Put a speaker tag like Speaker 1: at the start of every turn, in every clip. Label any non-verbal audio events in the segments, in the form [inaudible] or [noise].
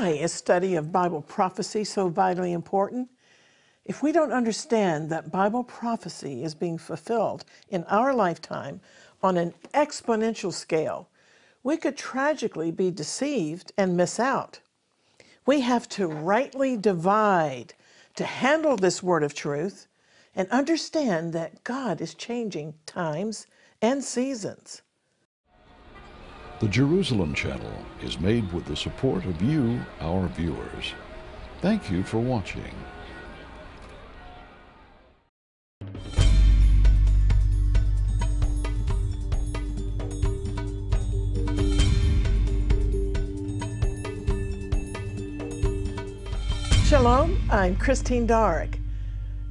Speaker 1: Why is study of Bible prophecy so vitally important? If we don't understand that Bible prophecy is being fulfilled in our lifetime on an exponential scale, we could tragically be deceived and miss out. We have to rightly divide to handle this word of truth and understand that God is changing times and seasons.
Speaker 2: The Jerusalem Channel is made with the support of you, our viewers. Thank you for watching.
Speaker 1: Shalom, I'm Christine Darg.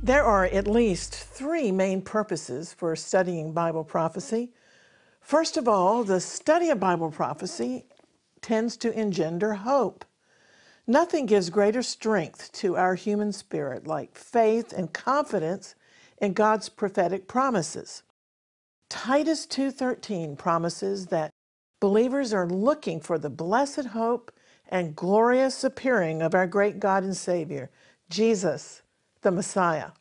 Speaker 1: There are at least three main purposes for studying Bible prophecy. First of all, the study of Bible prophecy tends to engender hope. Nothing gives greater strength to our human spirit like faith and confidence in God's prophetic promises. Titus 2:13 promises that believers are looking for the blessed hope and glorious appearing of our great God and Savior, Jesus, the Messiah.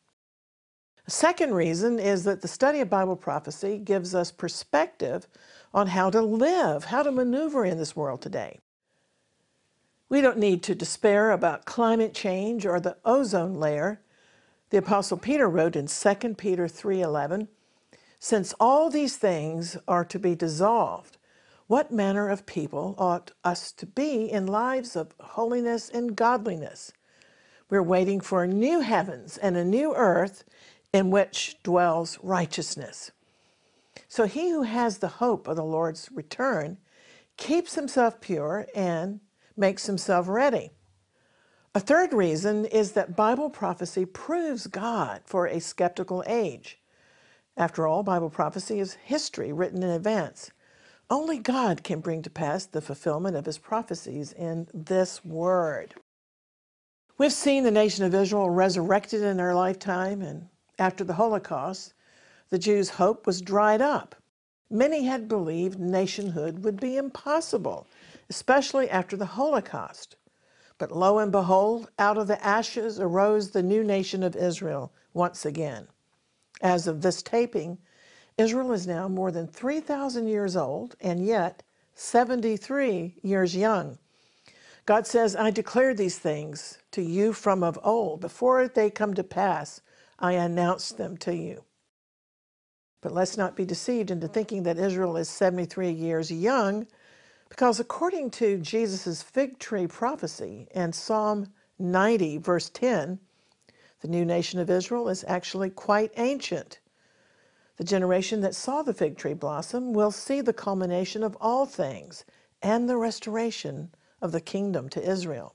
Speaker 1: Second reason is that the study of Bible prophecy gives us perspective on how to live, how to maneuver in this world today. We don't need to despair about climate change or the ozone layer. The apostle Peter wrote in 2 Peter 3:11, "Since all these things are to be dissolved, what manner of people ought us to be in lives of holiness and godliness? We're waiting for new heavens and a new earth in which dwells righteousness. So he who has the hope of the Lord's return keeps himself pure and makes himself ready. A third reason is that Bible prophecy proves God for a skeptical age. After all, Bible prophecy is history written in advance. Only God can bring to pass the fulfillment of his prophecies in this word. We've seen the nation of Israel resurrected in our lifetime, and after the Holocaust, the Jews' hope was dried up. Many had believed nationhood would be impossible, especially after the Holocaust. But lo and behold, out of the ashes arose the new nation of Israel once again. As of this taping, Israel is now more than 3,000 years old and yet 73 years young. God says, I declare these things to you from of old. Before they come to pass, I announced them to you. But let's not be deceived into thinking that Israel is 73 years young, because according to Jesus' fig tree prophecy and Psalm 90, verse 10, the new nation of Israel is actually quite ancient. The generation that saw the fig tree blossom will see the culmination of all things and the restoration of the kingdom to Israel.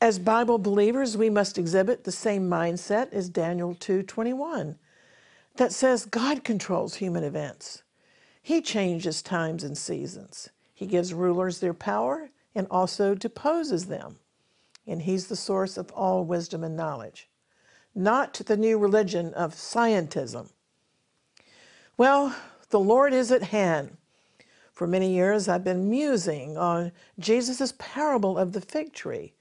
Speaker 1: As Bible believers, we must exhibit the same mindset as Daniel 2:21 that says God controls human events. He changes times and seasons. He gives rulers their power and also deposes them. And he's the source of all wisdom and knowledge, not the new religion of scientism well, the Lord is at hand. For many years, I've been musing on Jesus' parable of the fig tree,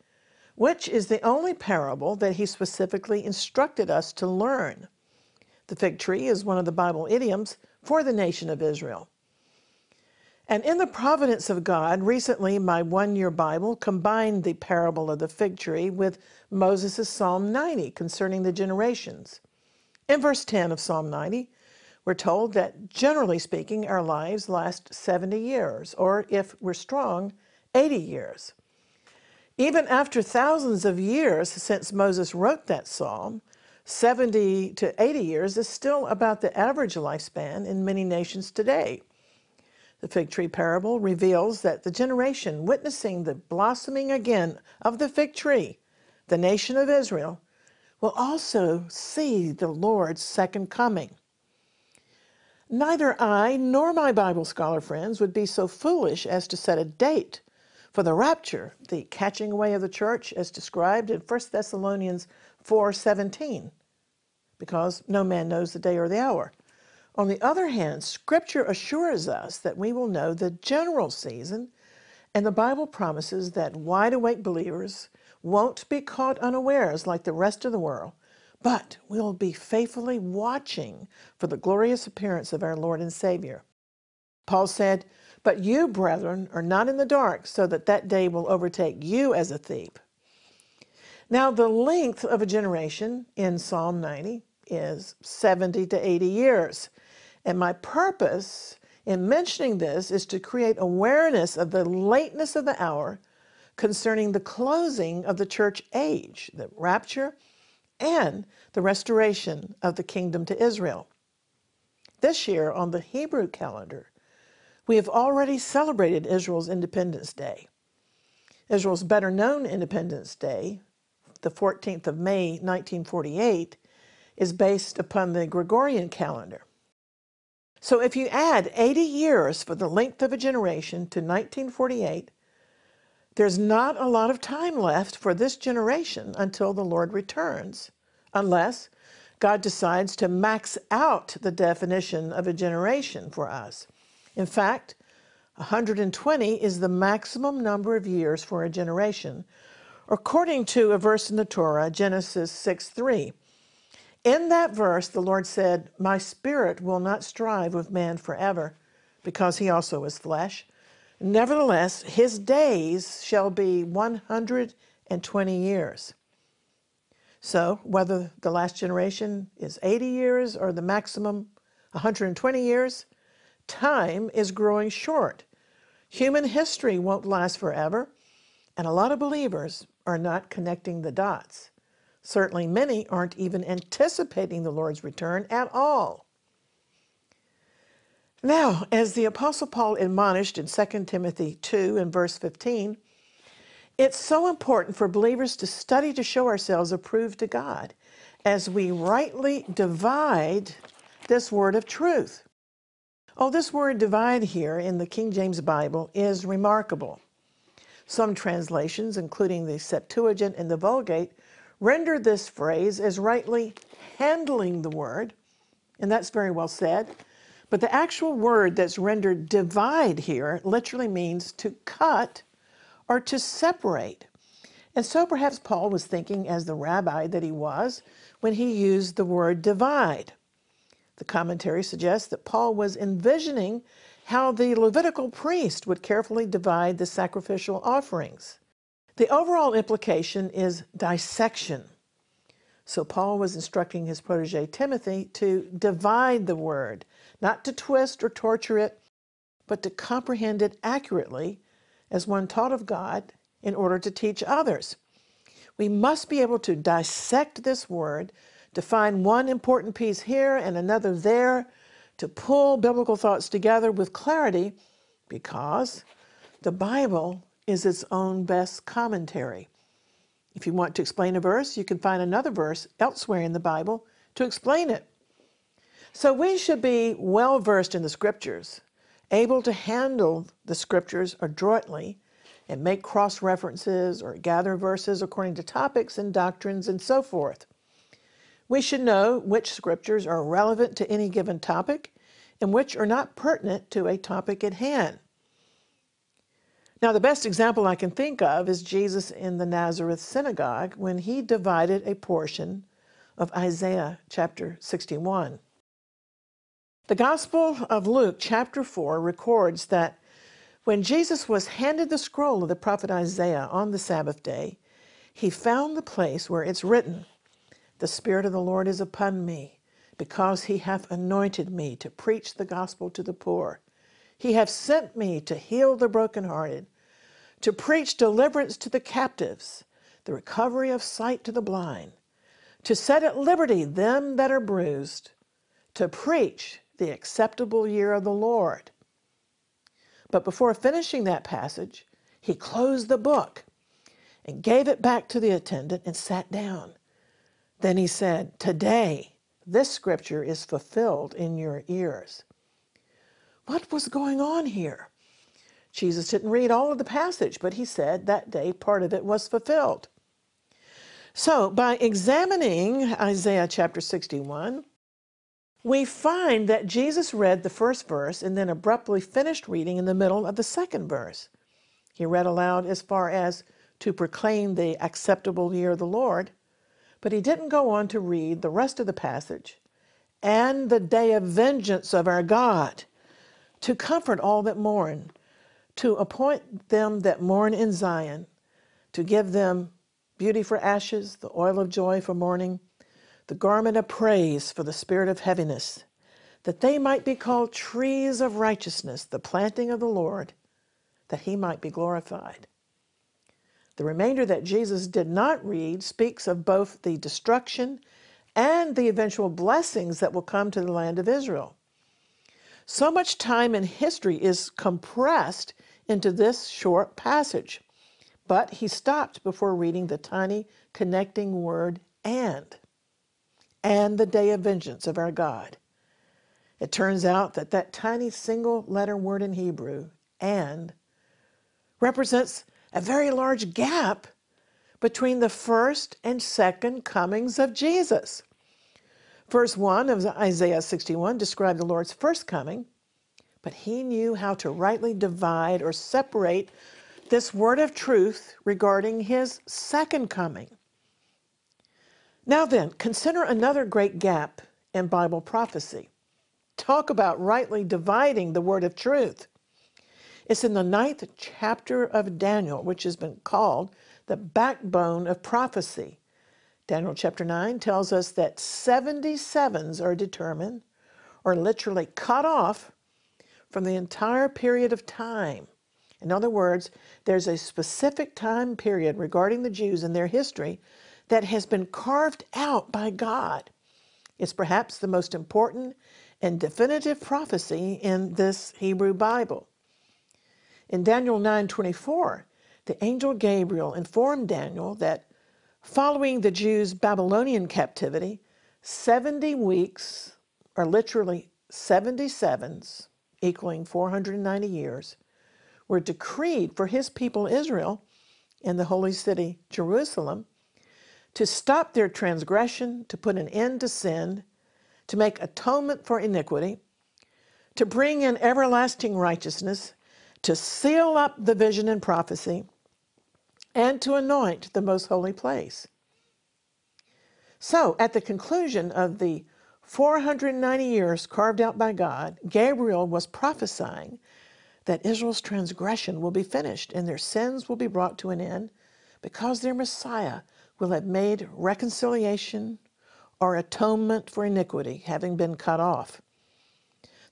Speaker 1: which is the only parable that he specifically instructed us to learn. The fig tree is one of the Bible idioms for the nation of Israel. And in the providence of God, recently my one year Bible combined the parable of the fig tree with Moses' Psalm 90 concerning the generations. In verse 10 of Psalm 90, we're told that generally speaking, our lives last 70 years, or if we're strong, 80 years. Even after thousands of years since Moses wrote that psalm, 70 to 80 years is still about the average lifespan in many nations today. The fig tree parable reveals that the generation witnessing the blossoming again of the fig tree, the nation of Israel, will also see the Lord's second coming. Neither I nor my Bible scholar friends would be so foolish as to set a date for the rapture, the catching away of the church as described in 1 Thessalonians 4:17, because no man knows the day or the hour. On the other hand, scripture assures us that we will know the general season And the Bible promises that wide awake believers won't be caught unawares like the rest of the world, but will be faithfully watching for the glorious appearance of our Lord and Savior. Paul said, But you, brethren, are not in the dark, so that that day will overtake you as a thief. Now, the length of a generation in Psalm 90 is 70 to 80 years. And my purpose in mentioning this is to create awareness of the lateness of the hour concerning the closing of the church age, the rapture, and the restoration of the kingdom to Israel. This year, on the Hebrew calendar, we have already celebrated Israel's Independence Day. Israel's better known Independence Day, the 14th of May, 1948, is based upon the Gregorian calendar. So if you add 80 years for the length of a generation to 1948, there's not a lot of time left for this generation until the Lord returns, unless God decides to max out the definition of a generation for us. In fact, 120 is the maximum number of years for a generation, according to a verse in the Torah, Genesis 6 3. In that verse, the Lord said, My spirit will not strive with man forever, because he also is flesh. Nevertheless, his days shall be 120 years. So, whether the last generation is 80 years or the maximum 120 years, time is growing short. Human history won't last forever, and a lot of believers are not connecting the dots. Certainly, many aren't even anticipating the Lord's return at all. Now, as the Apostle Paul admonished in 2 Timothy 2 and verse 15, it's so important for believers to study to show ourselves approved to God as we rightly divide this word of truth. Oh, this word divide here in the King James Bible is remarkable. Some translations, including the Septuagint and the Vulgate, render this phrase as rightly handling the word, and that's very well said. But the actual word that's rendered divide here literally means to cut or to separate. And so perhaps Paul was thinking, as the rabbi that he was, when he used the word divide. The commentary suggests that Paul was envisioning how the Levitical priest would carefully divide the sacrificial offerings. The overall implication is dissection. So Paul was instructing his protege Timothy to divide the word, not to twist or torture it, but to comprehend it accurately as one taught of God in order to teach others. We must be able to dissect this word, to find one important piece here and another there, to pull biblical thoughts together with clarity, because the Bible is its own best commentary. If you want to explain a verse, you can find another verse elsewhere in the Bible to explain it. So we should be well versed in the scriptures, able to handle the scriptures adroitly and make cross references or gather verses according to topics and doctrines and so forth. We should know which scriptures are relevant to any given topic and which are not pertinent to a topic at hand. Now, the best example I can think of is Jesus in the Nazareth synagogue when he divided a portion of Isaiah chapter 61. The Gospel of Luke, chapter 4, records that when Jesus was handed the scroll of the prophet Isaiah on the Sabbath day, he found the place where it's written, The Spirit of the Lord is upon me, because he hath anointed me to preach the gospel to the poor. He hath sent me to heal the brokenhearted, to preach deliverance to the captives, the recovery of sight to the blind, to set at liberty them that are bruised, to preach the acceptable year of the Lord. But before finishing that passage, he closed the book and gave it back to the attendant and sat down. Then he said, Today, this scripture is fulfilled in your ears. What was going on here? Jesus didn't read all of the passage, but he said that day part of it was fulfilled. So, by examining Isaiah chapter 61, we find that Jesus read the first verse and then abruptly finished reading in the middle of the second verse. He read aloud as far as to proclaim the acceptable year of the Lord, but he didn't go on to read the rest of the passage and the day of vengeance of our God to comfort all that mourn, to appoint them that mourn in Zion, to give them beauty for ashes, the oil of joy for mourning, the garment of praise for the spirit of heaviness, that they might be called trees of righteousness, the planting of the Lord, that he might be glorified. The remainder that Jesus did not read speaks of both the destruction and the eventual blessings that will come to the land of Israel. So much time in history is compressed into this short passage, but he stopped before reading the tiny connecting word and, and the day of vengeance of our God. It turns out that that tiny single letter word in Hebrew, and, represents a very large gap between the first and second comings of Jesus. Verse 1 of Isaiah 61 described the Lord's first coming, but he knew how to rightly divide or separate this word of truth regarding his second coming. Now, then, consider another great gap in Bible prophecy. Talk about rightly dividing the word of truth. It's in the ninth chapter of Daniel, which has been called the backbone of prophecy. Daniel chapter 9 tells us that 77s are determined or literally cut off from the entire period of time. In other words, there's a specific time period regarding the Jews and their history that has been carved out by God. It's perhaps the most important and definitive prophecy in this Hebrew Bible. In Daniel 9:24, the angel Gabriel informed Daniel that following the Jews' Babylonian captivity, 70 weeks, or literally 77s, equaling 490 years, were decreed for his people Israel in the holy city Jerusalem to stop their transgression, to put an end to sin, to make atonement for iniquity, to bring in everlasting righteousness, to seal up the vision and prophecy, and to anoint the most holy place. So, at the conclusion of the 490 years carved out by God, Gabriel was prophesying that Israel's transgression will be finished and their sins will be brought to an end because their Messiah will have made reconciliation or atonement for iniquity, having been cut off.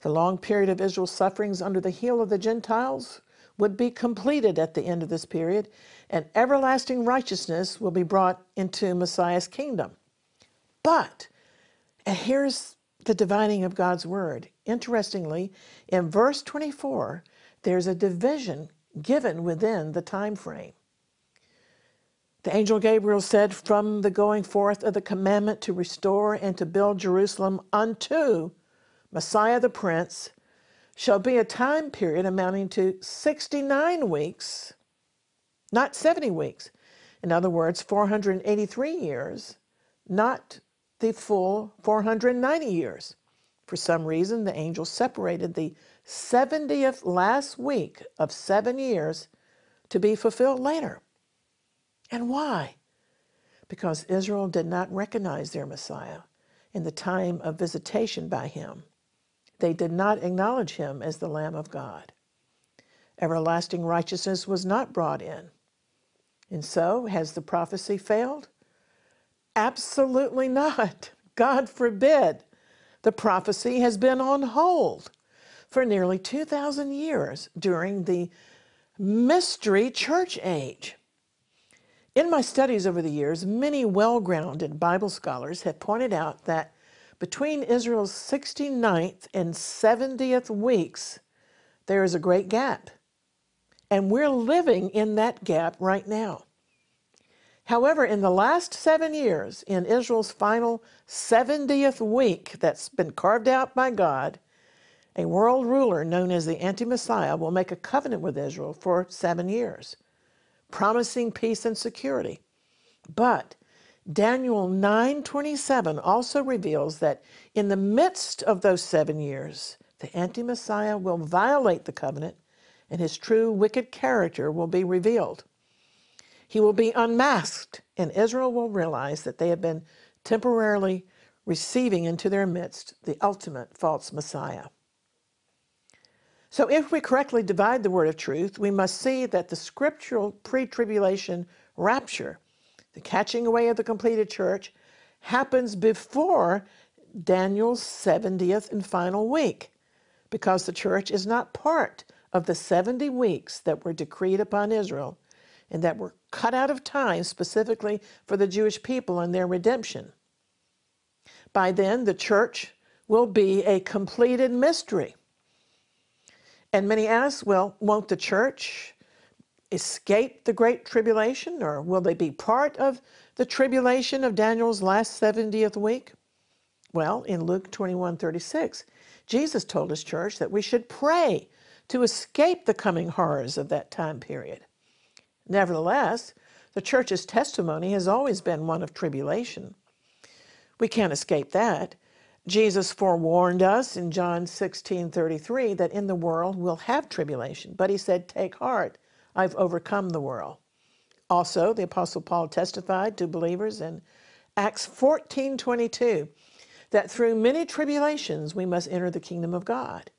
Speaker 1: The long period of Israel's sufferings under the heel of the Gentiles would be completed at the end of this period, and everlasting righteousness will be brought into Messiah's kingdom. But and here's the dividing of God's word. Interestingly, in verse 24, there's a division given within the time frame. The angel Gabriel said, From the going forth of the commandment to restore and to build Jerusalem unto Messiah the Prince, shall be a time period amounting to 69 weeks, not 70 weeks. In other words, 483 years, not the full 490 years. For some reason, the angel separated the 70th last week of seven years to be fulfilled later. And why? Because Israel did not recognize their Messiah in the time of visitation by him. They did not acknowledge him as the Lamb of God. Everlasting righteousness was not brought in. And so, has the prophecy failed? Absolutely not. [laughs] God forbid. The prophecy has been on hold for nearly 2,000 years during the mystery church age. In my studies over the years, many well grounded Bible scholars have pointed out that between Israel's 69th and 70th weeks, there is a great gap. And we're living in that gap right now. However, in the last seven years, in Israel's final 70th week that's been carved out by God, a world ruler known as the Anti Messiah will make a covenant with Israel for seven years, promising peace and security. But Daniel 9:27 also reveals that in the midst of those 7 years, the anti-Messiah will violate the covenant and his true wicked character will be revealed. He will be unmasked, and Israel will realize that they have been temporarily receiving into their midst the ultimate false Messiah. So, if we correctly divide the word of truth, we must see that the scriptural pre tribulation rapture, the catching away of the completed church, happens before Daniel's 70th and final week, because the church is not part of the 70 weeks that were decreed upon Israel and that were cut out of time specifically for the Jewish people and their redemption. By then, the church will be a completed mystery. And many ask, well, won't the church escape the great tribulation or will they be part of the tribulation of Daniel's last 70th week? Well, in Luke 21 36, Jesus told his church that we should pray to escape the coming horrors of that time period. Nevertheless, the church's testimony has always been one of tribulation. We can't escape that. Jesus forewarned us in John 16 33 that in the world we'll have tribulation, but he said, Take heart, I've overcome the world. Also, the Apostle Paul testified to believers in Acts 14 22 that through many tribulations we must enter the kingdom of God.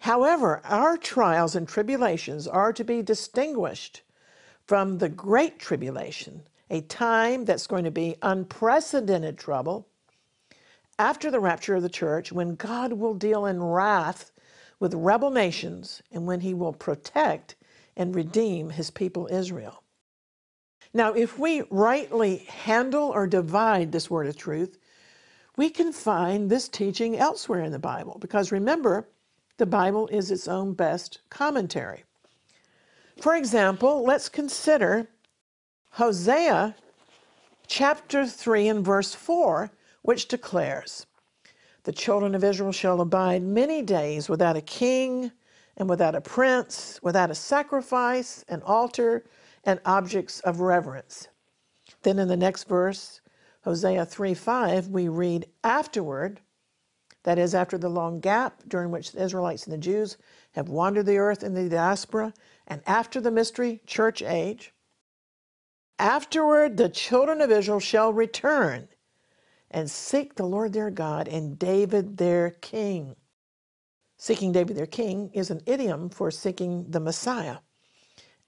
Speaker 1: However, our trials and tribulations are to be distinguished from the great tribulation, a time that's going to be unprecedented trouble after the rapture of the church, when God will deal in wrath with rebel nations and when he will protect and redeem his people Israel. Now, if we rightly handle or divide this word of truth, we can find this teaching elsewhere in the Bible because remember, the Bible is its own best commentary. For example, let's consider Hosea chapter 3 and verse 4, which declares, The children of Israel shall abide many days without a king and without a prince, without a sacrifice, an altar, and objects of reverence. Then in the next verse, Hosea 3 5, we read, Afterward, that is, after the long gap during which the Israelites and the Jews have wandered the earth in the diaspora, and after the mystery church age, afterward the children of Israel shall return and seek the Lord their God and David their king. Seeking David their king is an idiom for seeking the Messiah.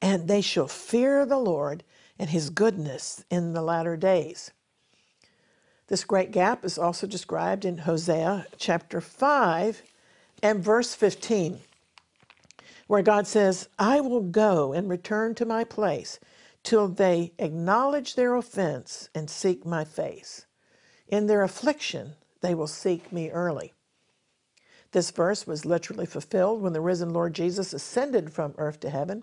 Speaker 1: And they shall fear the Lord and his goodness in the latter days. This great gap is also described in Hosea chapter 5 and verse 15 where God says, I will go and return to my place till they acknowledge their offense and seek my face. In their affliction, they will seek me early. This verse was literally fulfilled when the risen Lord Jesus ascended from earth to heaven.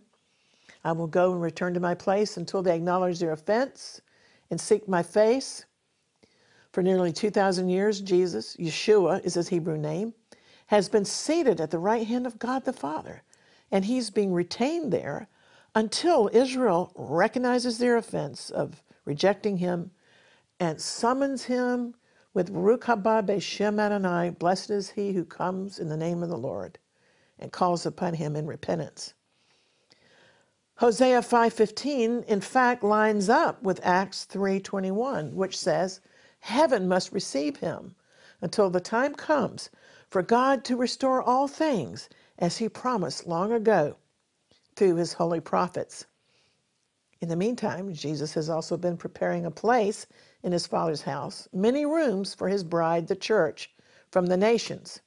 Speaker 1: I will go and return to my place until they acknowledge their offense and seek my face. For nearly 2,000 years, Jesus, Yeshua is his Hebrew name, has been seated at the right hand of God the Father and he's being retained there until Israel recognizes their offense of rejecting him and summons him with Baruch haba b'shem Adonai, blessed is he who comes in the name of the Lord, and calls upon him in repentance. Hosea 5:15 in fact lines up with Acts 3:21 which says heaven must receive him until the time comes for God to restore all things as he promised long ago through his holy prophets. In the meantime, Jesus has also been preparing a place in his Father's house, many rooms for his bride, the church, from the nations.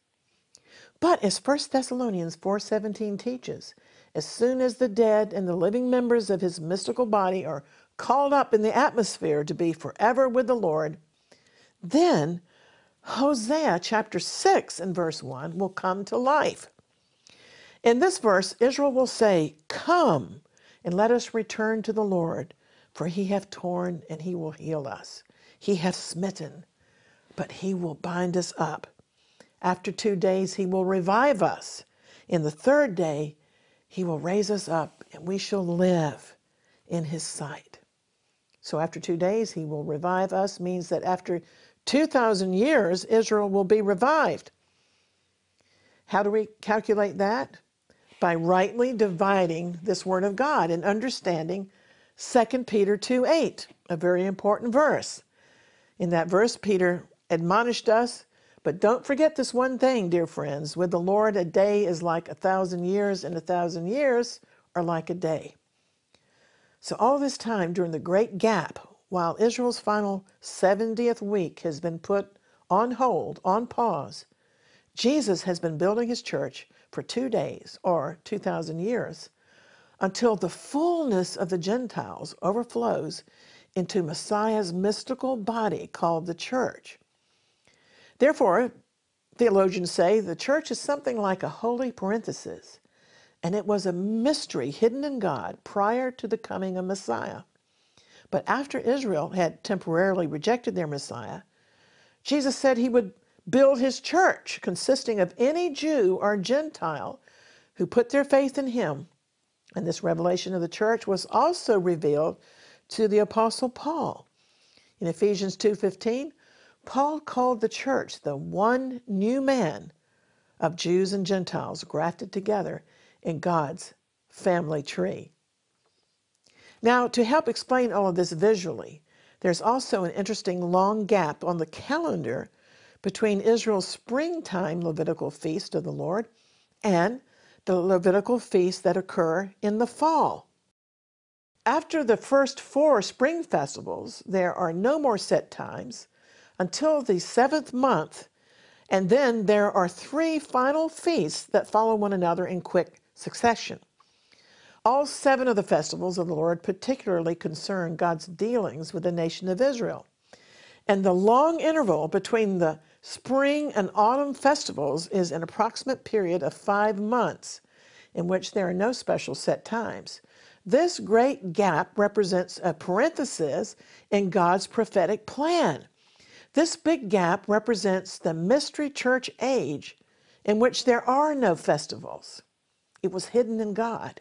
Speaker 1: But as 1 Thessalonians 4:17 teaches, as soon as the dead and the living members of his mystical body are called up in the atmosphere to be forever with the Lord, then Hosea chapter 6 and verse 1 will come to life. In this verse, Israel will say, Come and let us return to the Lord, for he hath torn and he will heal us. He hath smitten, but he will bind us up. After two days, he will revive us. In the third day, he will raise us up, and we shall live in his sight. So after two days, he will revive us, means that after 2,000 years, Israel will be revived. How do we calculate that? by rightly dividing this word of God and understanding 2 Peter 2 8, a very important verse. In that verse, Peter admonished us, but don't forget this one thing, dear friends. With the Lord, a day is like a thousand years, and a thousand years are like a day. So, all this time during the great gap, while Israel's final 70th week has been put on hold, on pause, Jesus has been building his church for two days or 2,000 years until the fullness of the Gentiles overflows into Messiah's mystical body called the church. Therefore, theologians say the church is something like a holy parenthesis, and it was a mystery hidden in God prior to the coming of Messiah. But after Israel had temporarily rejected their Messiah, Jesus said he would build his church consisting of any Jew or Gentile who put their faith in him. And this revelation of the church was also revealed to the apostle Paul. In Ephesians 2:15, Paul called the church the one new man of Jews and Gentiles grafted together in God's family tree. Now, to help explain all of this visually, there's also an interesting long gap on the calendar between Israel's springtime Levitical feast of the Lord and the Levitical feasts that occur in the fall. After the first four spring festivals, there are no more set times until the seventh month, and then there are three final feasts that follow one another in quick succession. All seven of the festivals of the Lord particularly concern God's dealings with the nation of Israel. And the long interval between the spring and autumn festivals is an approximate period of five months in which there are no special set times. This great gap represents a parenthesis in God's prophetic plan. This big gap represents the mystery church age in which there are no festivals. It was hidden in God.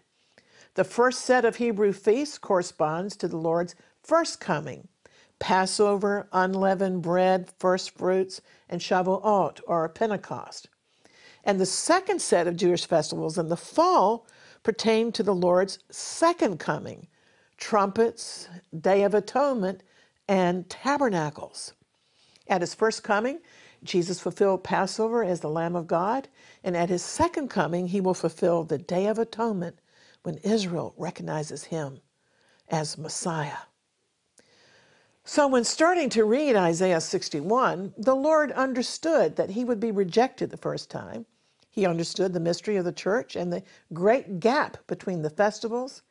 Speaker 1: The first set of Hebrew feasts corresponds to the Lord's first coming Passover, unleavened bread, first fruits, and Shavuot, or Pentecost. And the second set of Jewish festivals in the fall pertain to the Lord's second coming trumpets, Day of Atonement, and tabernacles. At his first coming, Jesus fulfilled Passover as the Lamb of God, and at his second coming, he will fulfill the Day of Atonement when Israel recognizes him as Messiah. So, when starting to read Isaiah 61, the Lord understood that he would be rejected the first time. He understood the mystery of the church and the great gap between the festivals,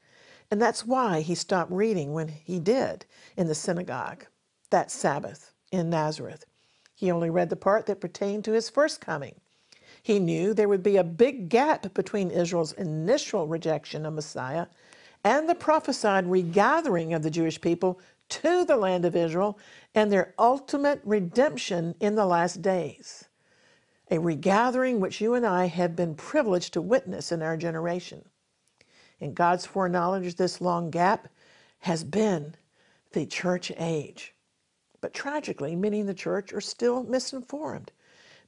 Speaker 1: and that's why he stopped reading when he did in the synagogue that Sabbath in Nazareth. He only read the part that pertained to his first coming. He knew there would be a big gap between Israel's initial rejection of Messiah and the prophesied regathering of the Jewish people to the land of Israel and their ultimate redemption in the last days. A regathering which you and I have been privileged to witness in our generation. In God's foreknowledge, this long gap has been the church age. But tragically, many in the church are still misinformed.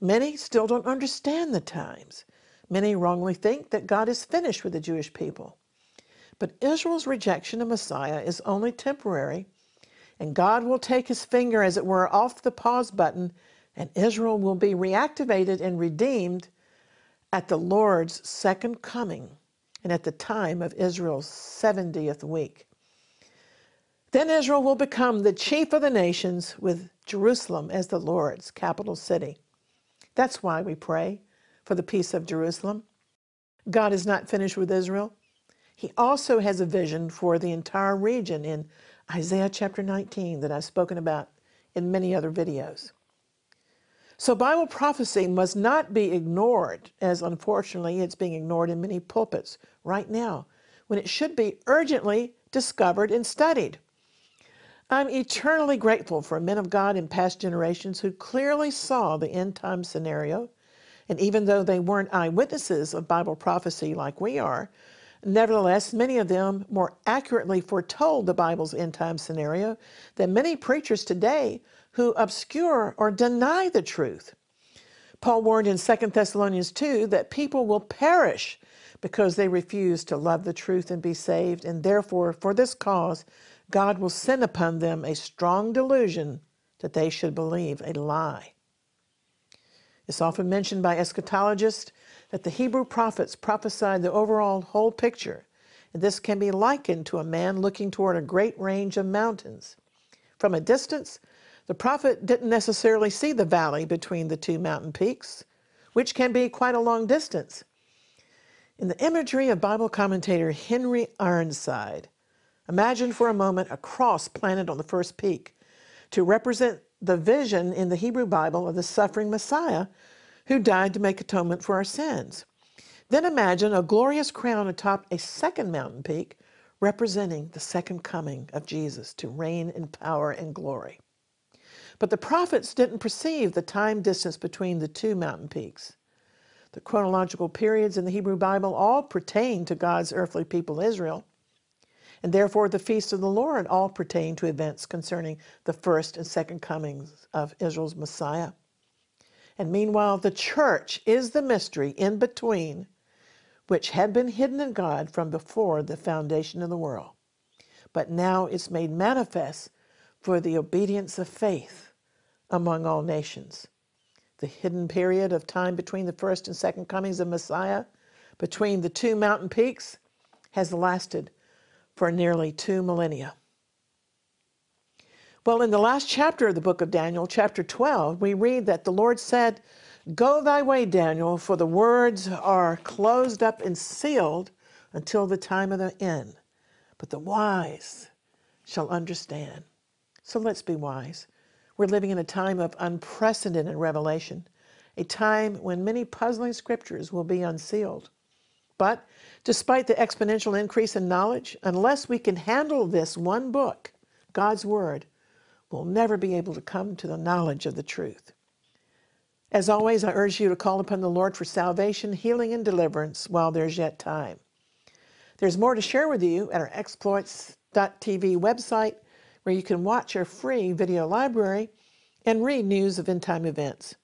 Speaker 1: Many still don't understand the times. Many wrongly think that God is finished with the Jewish people. But Israel's rejection of Messiah is only temporary, and God will take his finger, as it were, off the pause button, and Israel will be reactivated and redeemed at the Lord's second coming and at the time of Israel's 70th week. Then Israel will become the chief of the nations with Jerusalem as the Lord's capital city. That's why we pray for the peace of Jerusalem. God is not finished with Israel. He also has a vision for the entire region in Isaiah chapter 19 that I've spoken about in many other videos. So, Bible prophecy must not be ignored, as unfortunately it's being ignored in many pulpits right now, when it should be urgently discovered and studied. I'm eternally grateful for men of God in past generations who clearly saw the end time scenario. And even though they weren't eyewitnesses of Bible prophecy like we are, nevertheless, many of them more accurately foretold the Bible's end time scenario than many preachers today who obscure or deny the truth. Paul warned in 2 Thessalonians 2 that people will perish because they refuse to love the truth and be saved, and therefore, for this cause, God will send upon them a strong delusion that they should believe a lie. It's often mentioned by eschatologists that the Hebrew prophets prophesied the overall whole picture, and this can be likened to a man looking toward a great range of mountains. From a distance, the prophet didn't necessarily see the valley between the two mountain peaks, which can be quite a long distance. In the imagery of Bible commentator Henry Ironside, imagine for a moment a cross planted on the first peak to represent the vision in the Hebrew Bible of the suffering Messiah who died to make atonement for our sins. Then imagine a glorious crown atop a second mountain peak representing the second coming of Jesus to reign in power and glory. But the prophets didn't perceive the time distance between the two mountain peaks. The chronological periods in the Hebrew Bible all pertain to God's earthly people, Israel, and therefore the feasts of the Lord all pertain to events concerning the first and second comings of Israel's Messiah. And meanwhile, the church is the mystery in between, which had been hidden in God from before the foundation of the world. But now it's made manifest for the obedience of faith among all nations. The hidden period of time between the first and second comings of Messiah, between the two mountain peaks, has lasted for nearly two millennia. Well, in the last chapter of the book of Daniel, chapter 12, we read that the Lord said, Go thy way, Daniel, for the words are closed up and sealed until the time of the end. But the wise shall understand. So let's be wise. We're living in a time of unprecedented revelation, a time when many puzzling scriptures will be unsealed. But despite the exponential increase in knowledge, unless we can handle this one book, God's Word, we'll never be able to come to the knowledge of the truth. As always, I urge you to call upon the Lord for salvation, healing, and deliverance while there's yet time. There's more to share with you at our exploits.tv website where you can watch our free video library and read news of end-time events.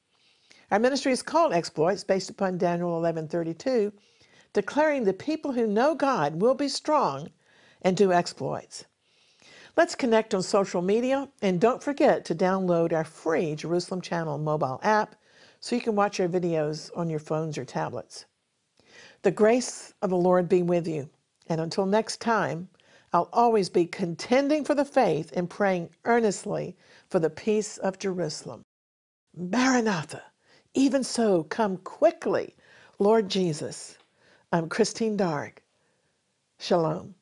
Speaker 1: Our ministry is called Exploits based upon Daniel 11:32, declaring the people who know God will be strong and do exploits. Let's connect on social media and don't forget to download our free Jerusalem Channel mobile app so you can watch our videos on your phones or tablets. The grace of the Lord be with you. And until next time, I'll always be contending for the faith and praying earnestly for the peace of Jerusalem. Maranatha, even so, come quickly, Lord Jesus. I'm Christine Darg. Shalom.